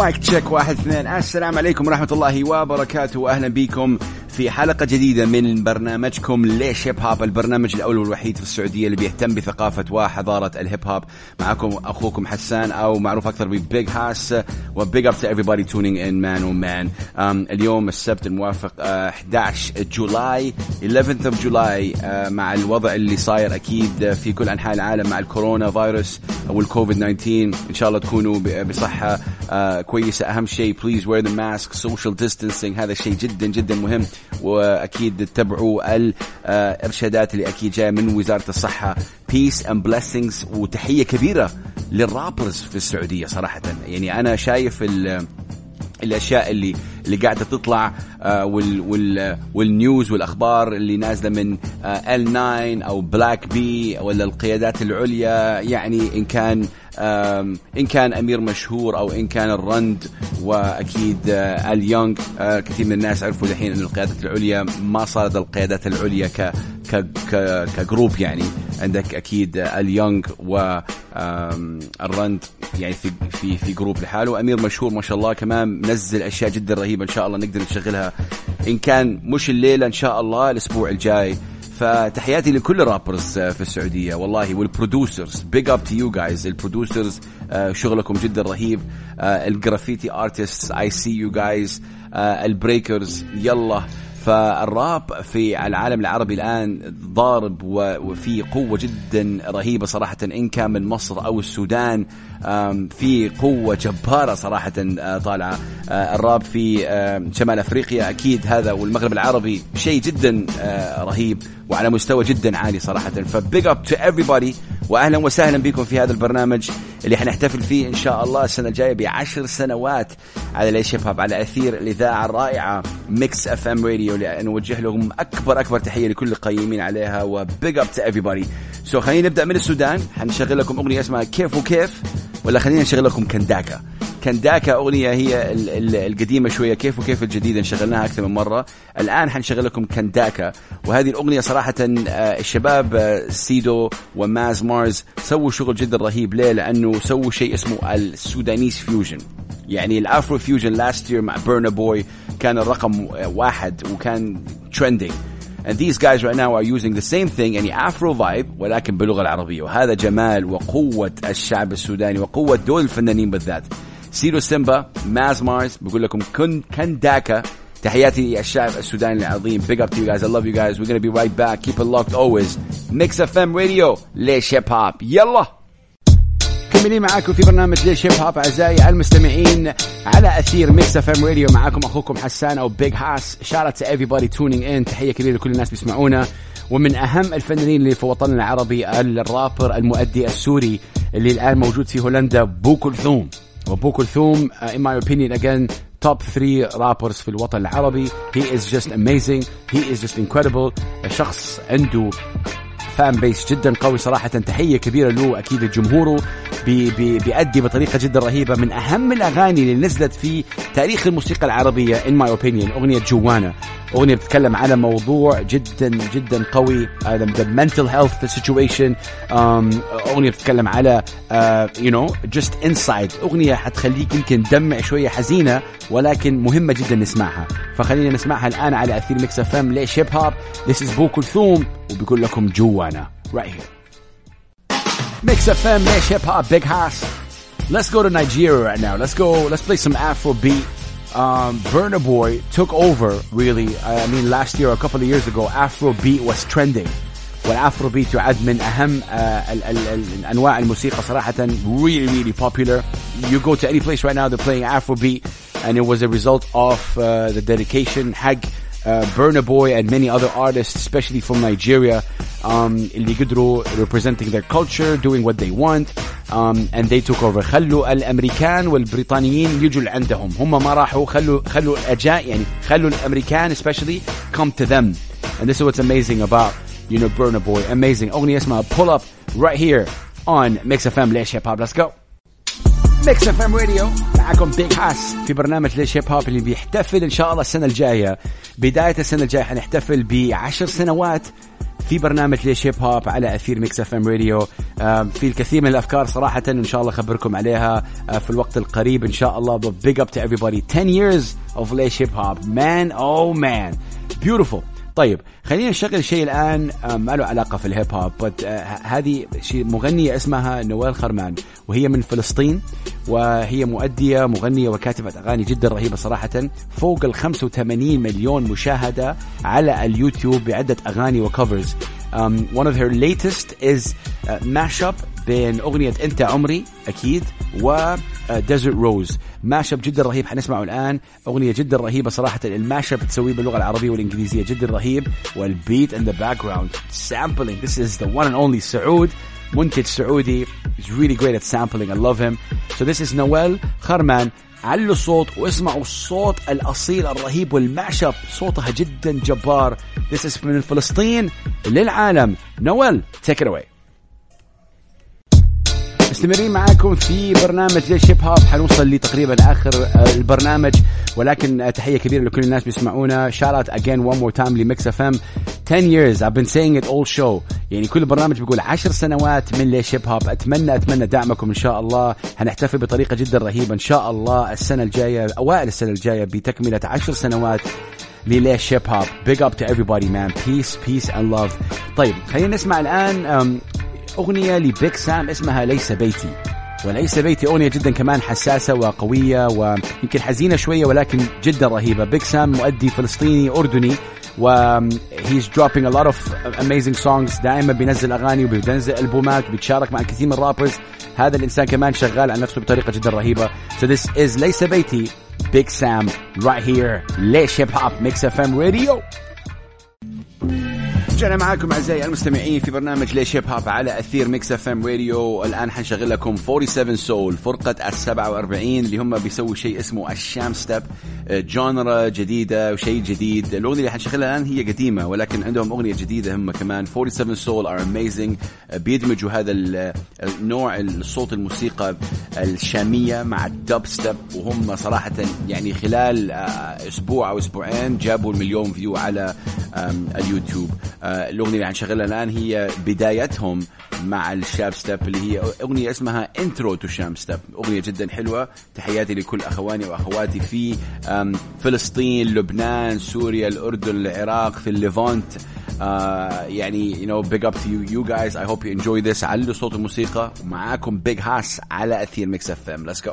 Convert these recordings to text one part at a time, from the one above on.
Mic check واحد اثنين. السلام عليكم ورحمة الله وبركاته. وأهلا بكم. في حلقة جديدة من برنامجكم ليش هيب هوب البرنامج الأول والوحيد في السعودية اللي بيهتم بثقافة وحضارة الهيب هوب معكم أخوكم حسان أو معروف أكثر ب Big Hass و big up to everybody tuning in man oh man. Um, اليوم السبت الموافق uh, 11 July 11th of July uh, مع الوضع اللي صاير أكيد في كل أنحاء العالم مع الكورونا فيروس أو الكوفيد 19 إن شاء الله تكونوا بصحة uh, كويسة. أهم شيء please wear the mask. Social distancing هذا شيء جدا جدا مهم. وأكيد تتبعوا الارشادات اللي أكيد جاية من وزارة الصحة. Peace and blessings وتحية كبيرة للرابرز في السعودية صراحة. يعني أنا شايف الأشياء اللي اللي قاعدة تطلع آه وال وال وال news والأخبار اللي نازلة من آه ال 9 أو بلاك بي ولا القيادات العليا. يعني إن كان إن كان أمير مشهور أو إن كان الرند وأكيد آه اليونغ آه كثير من الناس عرفوا الحين إنه القيادات العليا ما صارت القيادات العليا ك ك كجروب يعني. عندك أكيد اليونغ و الرند يعني في في في جروب لحاله. أمير مشهور ما شاء الله كمان منزل أشياء جدا رهيبة إن شاء الله نقدر نشغلها. إن كان مش الليلة إن شاء الله الأسبوع الجاي فتحياتي لكل الرابرز في السعودية. والله وال producers big up to you guys ال producers شغلكم جدا رهيب. ال graffiti artists I see you guys ال breakers يلا. فالراب في العالم العربي الآن ضارب وفي قوة جدا رهيبة صراحة إن كان من مصر أو السودان. في قوة جبارة صراحة طالعة. الراب في شمال أفريقيا أكيد هذا والمغرب العربي شيء جدا رهيب. وعلى مستوى جدا عالي صراحة. ف big up to everybody واهلا وسهلا بكم في هذا البرنامج اللي حنحتفل فيه إن شاء الله السنة الجاية بعشر سنوات. على ليش هاب على أثير الإذاعة الرائعة Mix FM Radio نوجه لهم أكبر أكبر تحية لكل القيمين عليها. و big up to everybody. so خلينا نبدأ من السودان. حنشغل لكم أغنية اسمها كيف وكيف ولا خلينا نشغل لكم كنداكا. كنداكا أغنية هي القديمة شوية. كيف وكيف الجديدة شغلناها أكثر من مرة. الآن حنشغل لكم كنداكا وهذه الأغنية صراحة الشباب سيدو و Maz Mars سووا شغل جدا رهيب. ليه؟ لأنه سووا شيء اسمه ال Sudanese fusion. يعني ال Afro fusion last year مع Burna Boy كان الرقم واحد وكان trending And these guys right now are using the same thing يعني afro vibe ولكن باللغة العربية. وهذا جمال وقوة الشعب السوداني وقوة دول الفنانين بالذات. سيرو سيمبا Maz Mars بقول لكم كن كن داكا. تحياتي الشعب السوداني العظيم. Big up to you guys. I love you guys. We're gonna be right back. Keep it locked always. Mix FM Radio. ليش هيب هوب يلا مكملين معاكم في برنامج ليش هيب هوب أعزائي المستمعين على أثير Mix FM Radio معاكم أخوكم حسان أو Big Hass shout to everybody tuning in. تحية كبيرة لكل الناس بيسمعونا. ومن أهم الفنانين اللي في وطننا العربي الرابر المؤدي السوري اللي الآن موجود في هولندا بو كلثوم وبو كلثوم uh, in my opinion again top 3 rappers في الوطن العربي. He is just amazing. He is just incredible. شخص عنده fan base جدا قوي صراحة. تحية كبيرة له أكيد لجمهوره. بي بي بيأدي بطريقة جدا رهيبة من أهم الأغاني اللي نزلت في تاريخ الموسيقى العربية in my opinion أغنية جوانا. أغنية بتتكلم على موضوع جدا جدا قوي mental health situation. um, أغنية بتتكلم على you know just inside. أغنية حتخليك يمكن دمع شوية حزينة ولكن مهمة جدا نسمعها. فخلينا نسمعها الآن على أثير ميكس أف إم ليش هيب هوب This is بو كلثوم وبيقول لكم جوانا. Right here. Mix FM, Mesh Hip Hop, Big House. Let's go to Nigeria right now. Let's go, let's play some Afro beat. Um, Burna Boy took over really. I mean, last year, a couple of years ago, Afro beat was trending. والافرو بيت يعد من اهم ال ال ال انواع الموسيقى صراحه really really popular you go to any place right now they're playing afro beat and it was a result of uh, the dedication حق uh, Burna Boy and many other artists, especially from Nigeria, um, اللي قدروا representing their culture, doing what they want, um, and they took over. خلوا الأمريكان والبريطانيين يجوا لعندهم. هم ما راحوا خلوا خلوا الأجاء يعني خلوا الأمريكان especially come to them. And this is what's amazing about you know Burna Boy. Amazing. أغنية اسمها Pull Up right here on Mix FM ليش هيب هوب. Let's go. Mix FM Radio معكم Big Hass في برنامج ليش هيب هوب اللي بيحتفل إن شاء الله السنة الجاية. بداية السنة الجاية حنحتفل بعشر سنوات في برنامج ليش هيب هوب على أثير Mix FM Radio في الكثير من الأفكار صراحة إن شاء الله اخبركم عليها آه، في الوقت القريب إن شاء الله. Big up to everybody. 10 years of ليش هيب هوب man oh man. Beautiful. طيب خلينا نشغل شيء الآن آه، ما له علاقة في الهيب هوب بس هذه شيء مغنية اسمها نوال خرمان وهي من فلسطين وهي مؤدية مغنية وكاتبة أغاني جدا رهيبة صراحة فوق ال 85 مليون مشاهدة على اليوتيوب بعدة أغاني وكفرز um, one of her latest is uh, mashup بين أغنية أنت عمري أكيد و روز mash up جدا رهيب حنسمعه الآن. أغنية جدا رهيبة صراحة ال mash up تسويه باللغة العربية والإنجليزية جدا رهيب. وال beat in the background sampling. This is the one and only سعود منتج سعودي is really great at sampling. I love him. So this is Noel خرمان علوا الصوت واسمعوا الصوت الأصيل الرهيب وال mash up. صوتها جدا جبار. This is من فلسطين للعالم. نويل take it away. مستمرين معاكم في برنامج ليش Hip Hop حنوصل لتقريبا آخر آه، البرنامج. ولكن آه، تحية كبيرة لكل الناس بيسمعونا. Out again one more time ل Mix FM 10 years I've been saying it all show. يعني كل برنامج بيقول 10 سنوات من ليش Hip Hop أتمنى أتمنى دعمكم إن شاء الله. هنحتفل بطريقة جدا رهيبة إن شاء الله. السنة الجاية أوائل السنة الجاية بتكملة 10 سنوات لليش Hip Hop big up to everybody man. Peace peace and love. طيب خلينا نسمع الآن أغنية ل Big Sam اسمها ليس بيتي. وليس بيتي أغنية جدا كمان حساسة وقوية ويمكن حزينة شوية ولكن جدا رهيبة. Big Sam مؤدي فلسطيني أردني و he's dropping a lot of amazing songs. دائما بينزل أغاني وبينزل ألبومات وبيتشارك مع الكثير من ال rappers. هذا الإنسان كمان شغال على نفسه بطريقة جدا رهيبة. So this is ليس بيتي Big Sam right here. ليش Hip Hop Mix FM Radio رجعنا معاكم أعزائي المستمعين في برنامج ليش Hip Hop على أثير Mix FM Radio الآن حنشغل لكم 47 Soul فرقة ال 47 اللي هم بيسووا شيء اسمه ال Shamstep genre جديدة وشيء جديد. الأغنية اللي حنشغلها الآن هي قديمة ولكن عندهم أغنية جديدة هم كمان. 47 Soul are amazing بيدمجوا هذا النوع الصوت الموسيقى الشامية مع الدب ستيب وهم صراحة يعني خلال آه، أسبوع أو أسبوعين جابوا المليون view على اليوتيوب. الأغنية اللي حنشغلها الآن هي بدايتهم مع ال Shamstep اللي هي أغنية اسمها Intro to Shamstep أغنية جدا حلوة. تحياتي لكل أخواني وأخواتي في فلسطين لبنان سوريا الأردن العراق في ال Levant Uh, يعني you know big up to you you guys. I hope you enjoy this. علوا صوت الموسيقى. ومعاكم Big Hass على أثير Mix FM let's go.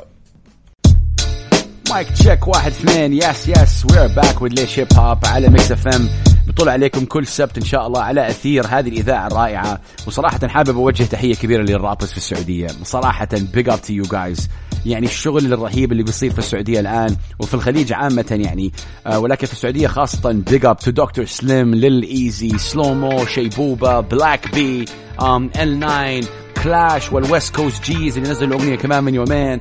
Mic check واحد اثنين. Yes yes we're back with ليش Hip Hop على Mix FM بطلع عليكم كل سبت إن شاء الله على أثير هذه الإذاعة الرائعة. وصراحة حابب أوجه تحية كبيرة لل rappers في السعودية. صراحة big up to you guys يعني الشغل الرهيب اللي بيصير في السعودية الآن وفي الخليج عامة يعني آه ولكن في السعودية خاصة big up to دكتور سليم Lil Eazy Slow Moe شيبوبا Black B ML9 Klash وال West Coast Gz اللي نزلوا أغنية كمان من يومين.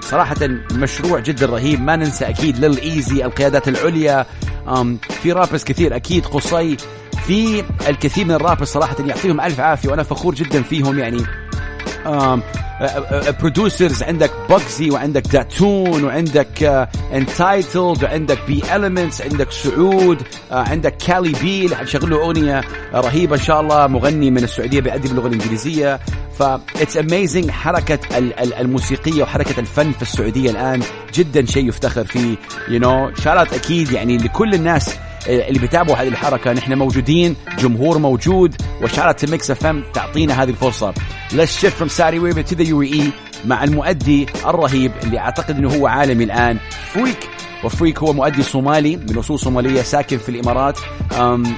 صراحة مشروع جدا رهيب. ما ننسى أكيد Lil Eazy القيادات العليا. في rappers كثير أكيد قصي. في الكثير من ال rappers صراحة يعطيهم ألف عافية وأنا فخور جدا فيهم يعني. Producers عندك بوكسي وعندك داتون وعندك Untitled وعندك B Elements عندك سعود عندك Cali B حنشغل له أغنية رهيبة إن شاء الله مغني من السعودية بيأدي باللغة الإنجليزية. ف it's amazing حركة الموسيقية وحركة الفن في السعودية الآن جدا شيء يفتخر فيه. you know shout out أكيد يعني لكل الناس اللي بيتابعوا هذه الحركة. نحن موجودين جمهور موجود و shout out Mix FM تعطينا هذه الفرصة. Let's shift from Saudi Arabia to the UAE مع المؤدي الرهيب اللي أعتقد إنه هو عالمي الآن Freek و Freek هو مؤدي صومالي من اصول صومالية ساكن في الإمارات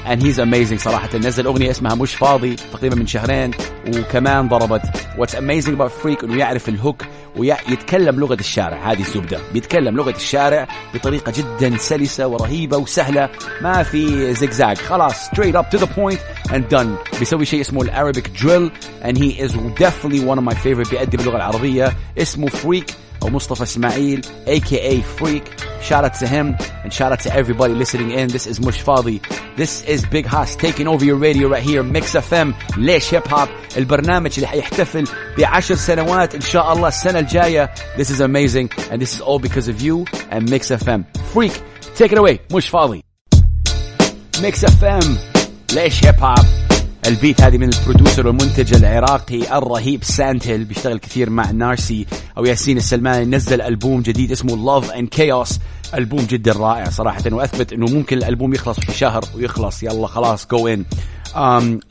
and he's amazing صراحة. نزل أغنية اسمها مش فاضي تقريبا من شهرين وكمان ضربت. What's amazing about Freek إنه يعرف ال hook ويتكلم لغة الشارع هذه الزبدة. بيتكلم لغة الشارع بطريقة جدا سلسة ورهيبة وسهلة ما في زجزاج خلاص straight up to the point and done. بيسوي شيء اسمه ال Arabic drill and he is definitely one of my favorite بيأدي باللغة العربية اسمه فريك او مصطفى اسماعيل aka Freak shout out to him and shout out to everybody listening in this is مش فاضي this is Big Haas taking over your radio right here Mix FM ليش هيب هوب البرنامج اللي حيحتفل بعشر سنوات ان شاء الله السنه الجايه this is amazing and this is all because of you and Mix FM Freak take it away مش فاضي Mix FM ليش هيب هوب ال beat هذه من ال producer والمنتج العراقي الرهيب Sandhill بيشتغل كثير مع Narcy أو ياسين السلماني نزل ألبوم جديد اسمه Love and Chaos ألبوم جدا رائع صراحة وأثبت إنه ممكن الألبوم يخلص في شهر ويخلص يلا خلاص go on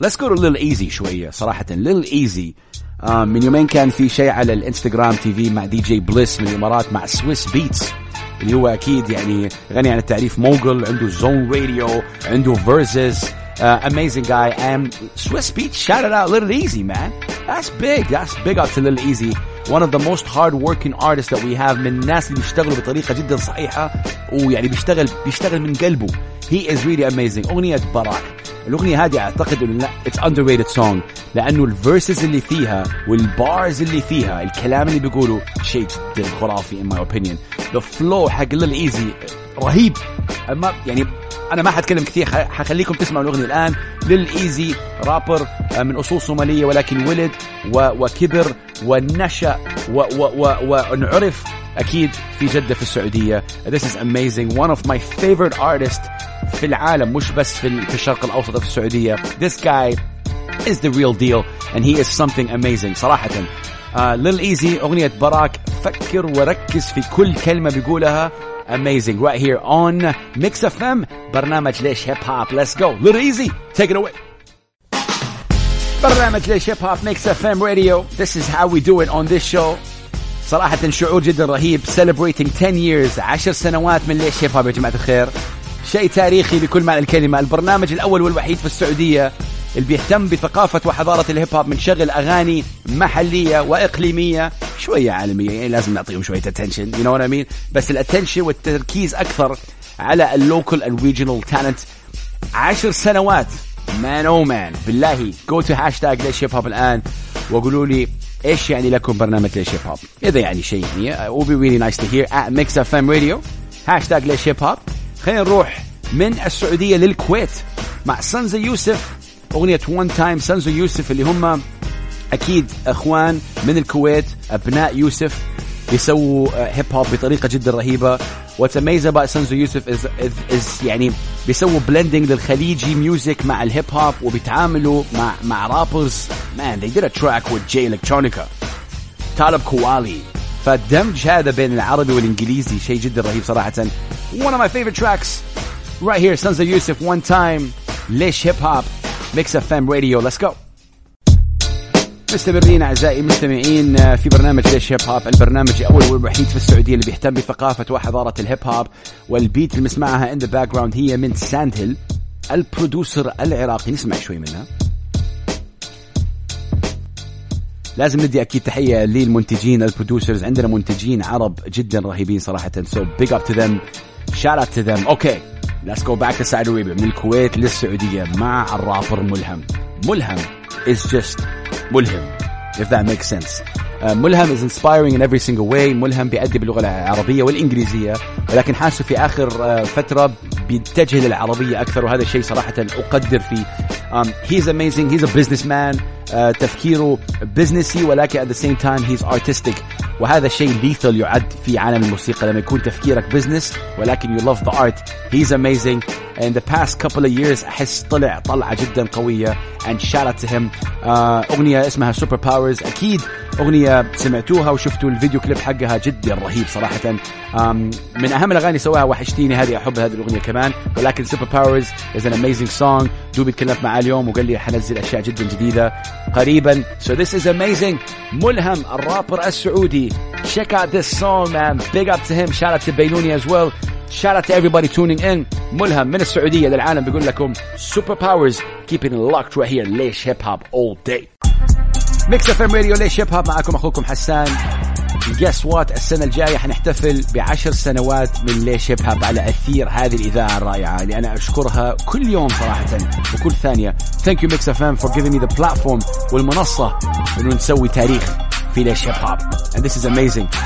Let's go Lil Eazy شوية صراحة. Lil Eazy um, من يومين كان في شيء على الإنستغرام TV مع DJ Bliss من الإمارات مع Swizz Beatz اللي هو أكيد يعني غني عن التعريف mogul عنده Zone Radio عنده فيرسز Uh, amazing guy. And Swiss Beach shouted out Little Easy, man. That's big. That's big up to Little Easy. One of the most hard working artists that we have من الناس اللي بيشتغلوا بطريقة جدا صحيحة ويعني بيشتغل بيشتغل من قلبه. He is really amazing. أغنية براك. الأغنية هذه أعتقد إنه لا it's underrated song لأنه الفيرسز اللي فيها والبارز اللي فيها الكلام اللي بيقوله شيء جدا خرافي in my opinion. The flow حق Little Easy رهيب. ما يعني أنا ما حتكلم كثير حخليكم تسمعوا الأغنية الآن ل Lil Eazy rapper من اصول صومالية ولكن ولد وكبر ونشأ ونعرف أكيد في جدة في السعودية. This is amazing. One of my favorite artists في العالم مش بس في الشرق الأوسط في السعودية. This guy is the real deal and he is something amazing صراحة. ليل uh, ايزي أغنية براك فكر وركز في كل كلمة بيقولها. Amazing. Right here on Mix FM برنامج ليش هيب هوب let's go. Little easy take it away. برنامج ليش هيب هوب Mix FM radio. This is how we do it on this show. صراحة شعور جدا رهيب celebrating 10 years 10 سنوات من ليش هيب هوب يا جماعة الخير. شيء تاريخي بكل معنى الكلمة. البرنامج الأول والوحيد في السعودية. اللي بيهتم بثقافة وحضارة الهيب هوب من شغل أغاني محلية وإقليمية شوية عالمية يعني لازم نعطيهم شوية attention what I mean بس ال attention والتركيز أكثر على ال local ال regional talent عشر سنوات man oh man بالله go to hashtag ليش هيب هوب الآن وقولوا لي إيش يعني لكم برنامج ليش هيب هوب؟ إذا يعني شيء يعني will be really nice to hear at mix fm radio. hashtag ليش هيب هوب. خلينا نروح من السعودية للكويت مع سنزا يوسف. أغنية One Time سانزو يوسف اللي هم أكيد إخوان من الكويت أبناء يوسف بيسووا هيب هوب بطريقة جدا رهيبة. what's amazing about سانزو يوسف is يعني بيسووا blending للخليجي music مع الهيب هوب وبيتعاملوا مع مع rappers man they did a track with Jay Electronica. طالب كوالي. فالدمج هذا بين العربي والإنجليزي شيء جدا رهيب صراحة. One of my favorite tracks right here سانزو يوسف one time. ليش هيب هوب Mix FM Radio let's go مستمرين أعزائي المستمعين في برنامج ليش هيب هوب البرنامج الأول والوحيد في السعودية اللي بيهتم بثقافة وحضارة الهيب هوب وال beat اللي بنسمعها in the background هي من ساند هيل ال producer العراقي نسمع شوي منها. لازم ندي أكيد تحية للمنتجين ال producers. عندنا منتجين عرب جدا رهيبين صراحة. so big up to them shout out to them okay Let's go back to Saudi Arabia. من الكويت للسعودية مع الرابر ملهم. ملهم is just ملهم if that makes sense. Uh, ملهم is inspiring in every single way. ملهم بيأدي باللغة العربية والإنجليزية ولكن حاسه في آخر uh, فترة بيتجه للعربية أكثر وهذا الشيء صراحة أقدر فيه. Um, he's amazing. He's a businessman. Uh, تفكيره بزنسي ولكن at the same time he's artistic. وهذا الشيء lethal يعد في عالم الموسيقى. لما يكون تفكيرك بزنس ولكن you love the art he's amazing. In the past couple of years أحس طلع طلعة جدا قوية. And shout out him. uh, أغنية اسمها super powers. أكيد أغنية سمعتوها وشفتوا الفيديو كليب حقها جدا رهيب صراحة. um, من أهم الأغاني سواها وحشتيني. هذه أحب هذه الأغنية كمان. ولكن super powers is an amazing song. دوبي تكلمت معاه اليوم وقال لي حنزل أشياء جدا جديدة قريبا. So this is amazing. ملهم الرابر السعودي. Check out this song man. Big up to him. Shout out to بينوني as well. Shout out to everybody tuning in. ملهم من السعودية للعالم بيقول لكم super powers keeping locked right here. ليش هيب هوب all day. Mix FM Radio ليش هيب هوب معكم أخوكم حسان. guess what السنة الجاية حنحتفل بعشر سنوات من ليش هيب هوب على أثير هذه الإذاعة الرائعة اللي أنا أشكرها كل يوم صراحة وكل ثانية. Thank you Mix FM for giving me the platform والمنصة إنه نسوي تاريخ. في ليش هيب هوب and this is amazing.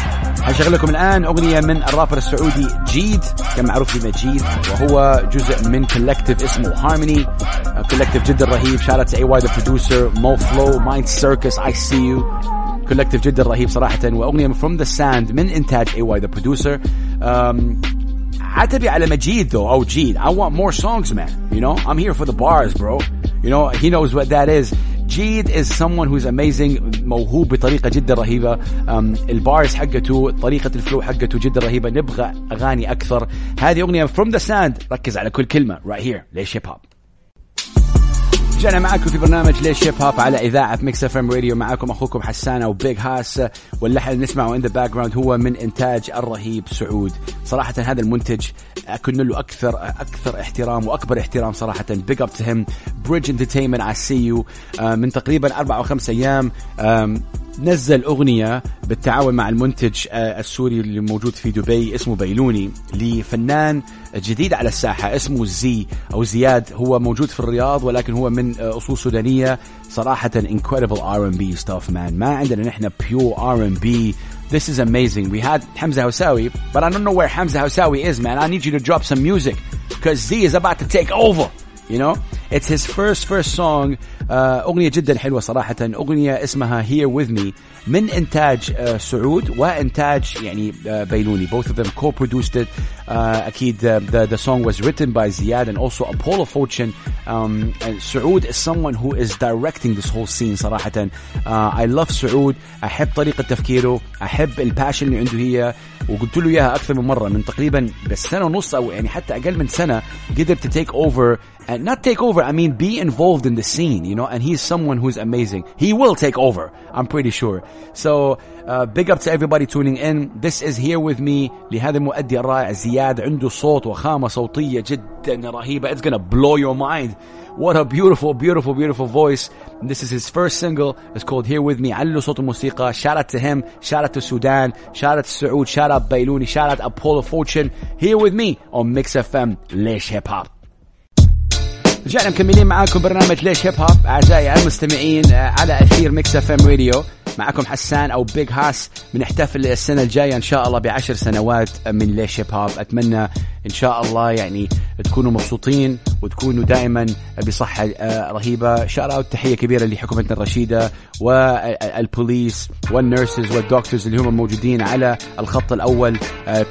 حنشغل لكم الآن أغنية من الرابر السعودي جيد كان معروف بمجيد وهو جزء من كولكتيف اسمه هارموني كولكتيف جدا رهيب شارت اي واي ذا برودوسر مو فلو مايند سيركس اي سي يو كولكتيف جدا رهيب صراحة وأغنية فروم ذا ساند من إنتاج اي واي ذا برودوسر عتبي على مجيد though أو جيد. I want more songs man. You know I'm here for the bars bro. You you know he knows what that is. جيد is someone who's amazing موهوب بطريقة جدا رهيبة. Um, البارز حقته طريقة الفلو حقته جدا رهيبة. نبغى أغاني أكثر. هذه أغنية from the sand. ركز على كل كلمة right here. ليش هيب هوب رجعنا معاكم في برنامج ليش هيب هوب على إذاعة Mix FM Radio معاكم أخوكم حسان أو Big Hass واللحن اللي نسمعه in the background هو من إنتاج الرهيب سعود. صراحة هذا المنتج اكن له أكثر أكثر احترام وأكبر احترام صراحة. big up to him Bridge Entertainment على سي يو من تقريبا أربع أو خمس أيام. نزل أغنية بالتعاون مع المنتج آه، السوري اللي موجود في دبي اسمه بيلوني لفنان جديد على الساحة اسمه زي أو زياد هو موجود في الرياض ولكن هو من أصول سودانية صراحة incredible R&B stuff man ما عندنا نحن pure R&B This is amazing. We had Hamza Hosawi, but I don't know where Hamza Hosawi is, man. I need you to drop some music because Z is about to take over. You know? it's his first first song آه، أغنية جدا حلوة صراحة أغنية اسمها Here With Me من إنتاج آه، سعود وإنتاج يعني آه، بيلوني both of them co-produced it أكيد the, the song was written by Ziad and also Apollo Fortune um, and سعود is someone who is directing this whole scene صراحة uh, I love سعود أحب طريقة تفكيره أحب الباشن اللي عنده هي وقلت له إياها أكثر من مرة من تقريبا بس سنة ونص أو يعني حتى أقل من سنة قدر to take over and not take over I mean be involved in the scene you know and he's someone who's amazing he will take over I'm pretty sure so uh, big up to everybody tuning in this is here with me لهذا المؤدي الرائع زياد عنده صوت وخامة صوتية جدا رهيبة it's gonna blow your mind what a beautiful beautiful beautiful voice this is his first single it's called Here With Me علو صوت الموسيقى shout out to him shout out to Sudan shout out to سعود shout out بيلوني shout out Apollo Fortune Here With Me on Mix FM ليش هيب هوب رجعنا مكملين معاكم برنامج ليش هيب هوب أعزائي المستمعين آه، على أثير ميكس اف ام راديو معكم حسان أو Big Hass بنحتفل السنة الجاية إن شاء الله بعشر سنوات من ليش هيب هوب أتمنى إن شاء الله يعني تكونوا مبسوطين وتكونوا دائما بصحة آه، رهيبة. shout out تحية كبيرة لحكومتنا الرشيدة والبوليس وال nurses وال doctors اللي هم موجودين على الخط الأول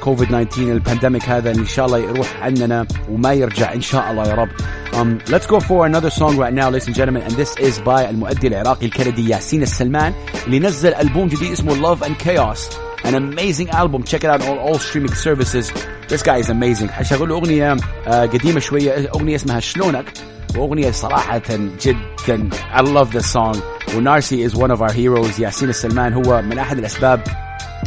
كوفيد 19 ال pandemic هذا. إن شاء الله يروح عننا وما يرجع إن شاء الله يا رب. Um, let's go for another song right now, ladies and gentlemen, and this is by المؤدي العراقي الكندي ياسين السلمان اللي نزل ألبوم جديد اسمه Love and Chaos. An amazing album. Check it out on all streaming services. This guy is amazing. حشغل أغنية قديمة شوية. أغنية اسمها شلونك؟ وأغنية صراحة جدا. I love this song. و Narcy is one of our heroes. ياسين السلمان هو من أحد الأسباب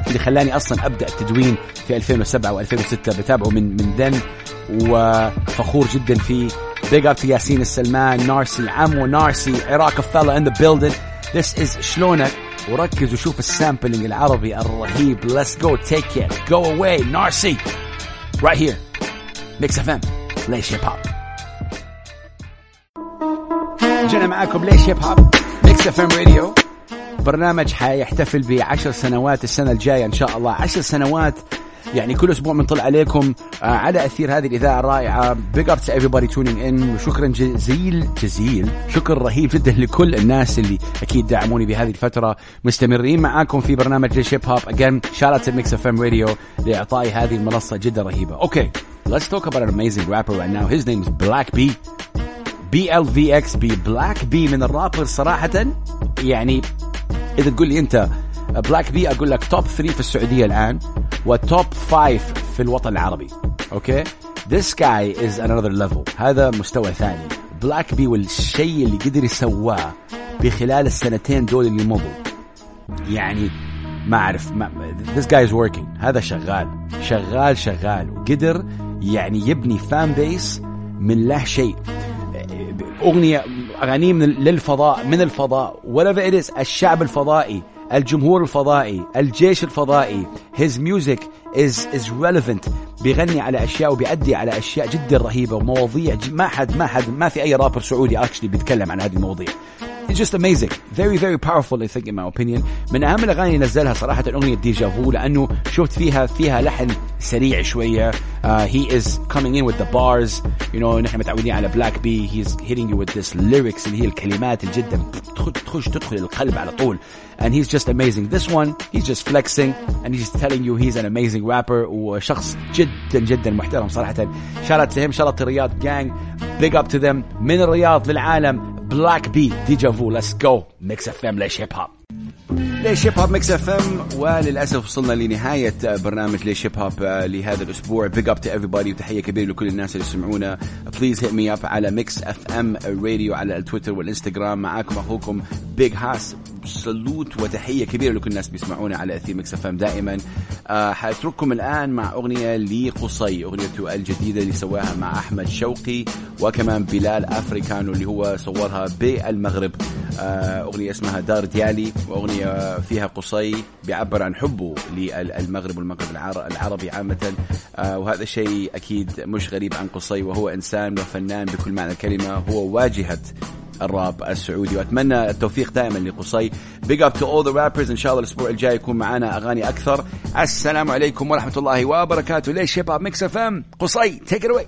اللي خلاني أصلا أبدأ التدوين في 2007 و2006 بتابعه من من then وفخور جدا فيه big up ياسين السلمان Narcy عمو Narcy عراق فيلا in the building this is شلونك؟ وركز وشوف ال sampling العربي الرهيب. let's go take it go away Narcy right here Mix FM ليش هيب هوب جينا معاكم ليش هيب هوب Mix FM Radio برنامج حيحتفل بعشر سنوات السنة الجاية إن شاء الله. عشر سنوات يعني كل أسبوع بنطلع عليكم آه على أثير هذه الإذاعة الرائعة. big up to everybody and وشكرا جزيل جزيل شكر رهيب جدا لكل الناس اللي أكيد دعموني بهذه الفترة. مستمرين معاكم في برنامج ليش هيب هوب again شارع Mix FM راديو لاعطائي هذه المنصة جدا رهيبة. okay let's talk about an amazing rapper right now. His name is Black B. B Black B من الرابر صراحة يعني إذا تقول لي أنت Black B أقول لك top 3 في السعودية الآن و top 5 في الوطن العربي. okay This guy is another level. هذا مستوى ثاني. Black B والشيء اللي قدر يسواه بخلال السنتين دول اللي مضوا. يعني ما أعرف this guy is working. هذا شغال. شغال شغال. وقدر يعني يبني fan base من لا شيء. أغنية أغانيه من للفضاء من الفضاء. Whatever it الشعب الفضائي. الجمهور الفضائي الجيش الفضائي his music is is relevant. بيغني على أشياء وبيأدي على أشياء جدا رهيبة ومواضيع ما حد ما حد ما في أي رابر سعودي actually بيتكلم عن هذه المواضيع. It's just amazing very very powerful I think in my opinion من اهم الاغاني اللي نزلها صراحه اغنيه ديجا فو لانه شفت فيها فيها لحن سريع شويه uh, he is coming in with the bars you know نحن متعودين على بلاك بي he's hitting you with this lyrics اللي هي الكلمات اللي جدا تخش تدخل القلب على طول and he's just amazing this one he's just flexing and he's telling you he's an amazing rapper وشخص جدا جدا محترم صراحه شارت him شارت رياض جانج Big up to them. من الرياض للعالم Black B Déjà Vu let's go. Mix FM ليش هيب هوب ليش هيب هوب Mix FM وللأسف وصلنا لنهاية برنامج ليش هيب هوب لهذا الأسبوع. big up to every وتحية كبيرة لكل الناس اللي يسمعونا. please hit me up على Mix FM راديو على التويتر والإنستغرام. معاكم أخوكم Big Hass salute وتحية كبيرة لكل الناس بيسمعونا على اثير Mix FM دائما. آه حاترككم الآن مع أغنية لقصي اغنيته الجديده اللي سواها مع أحمد شوقي وكمان بلال أفريكانو اللي هو صورها بالمغرب. آه أغنية اسمها دار ديالي وأغنية فيها قصي بيعبر عن حبه للمغرب والمغرب العربي عامة. آه وهذا شيء أكيد مش غريب عن قصي وهو إنسان وفنان بكل معنى الكلمة. هو واجهة الراب السعودي وأتمنى التوفيق دائما لقصي. big up to all the rappers إن شاء الله الأسبوع الجاي يكون معنا أغاني أكثر. السلام عليكم ورحمة الله وبركاته. ليش شباب؟ Mix FM قصي take it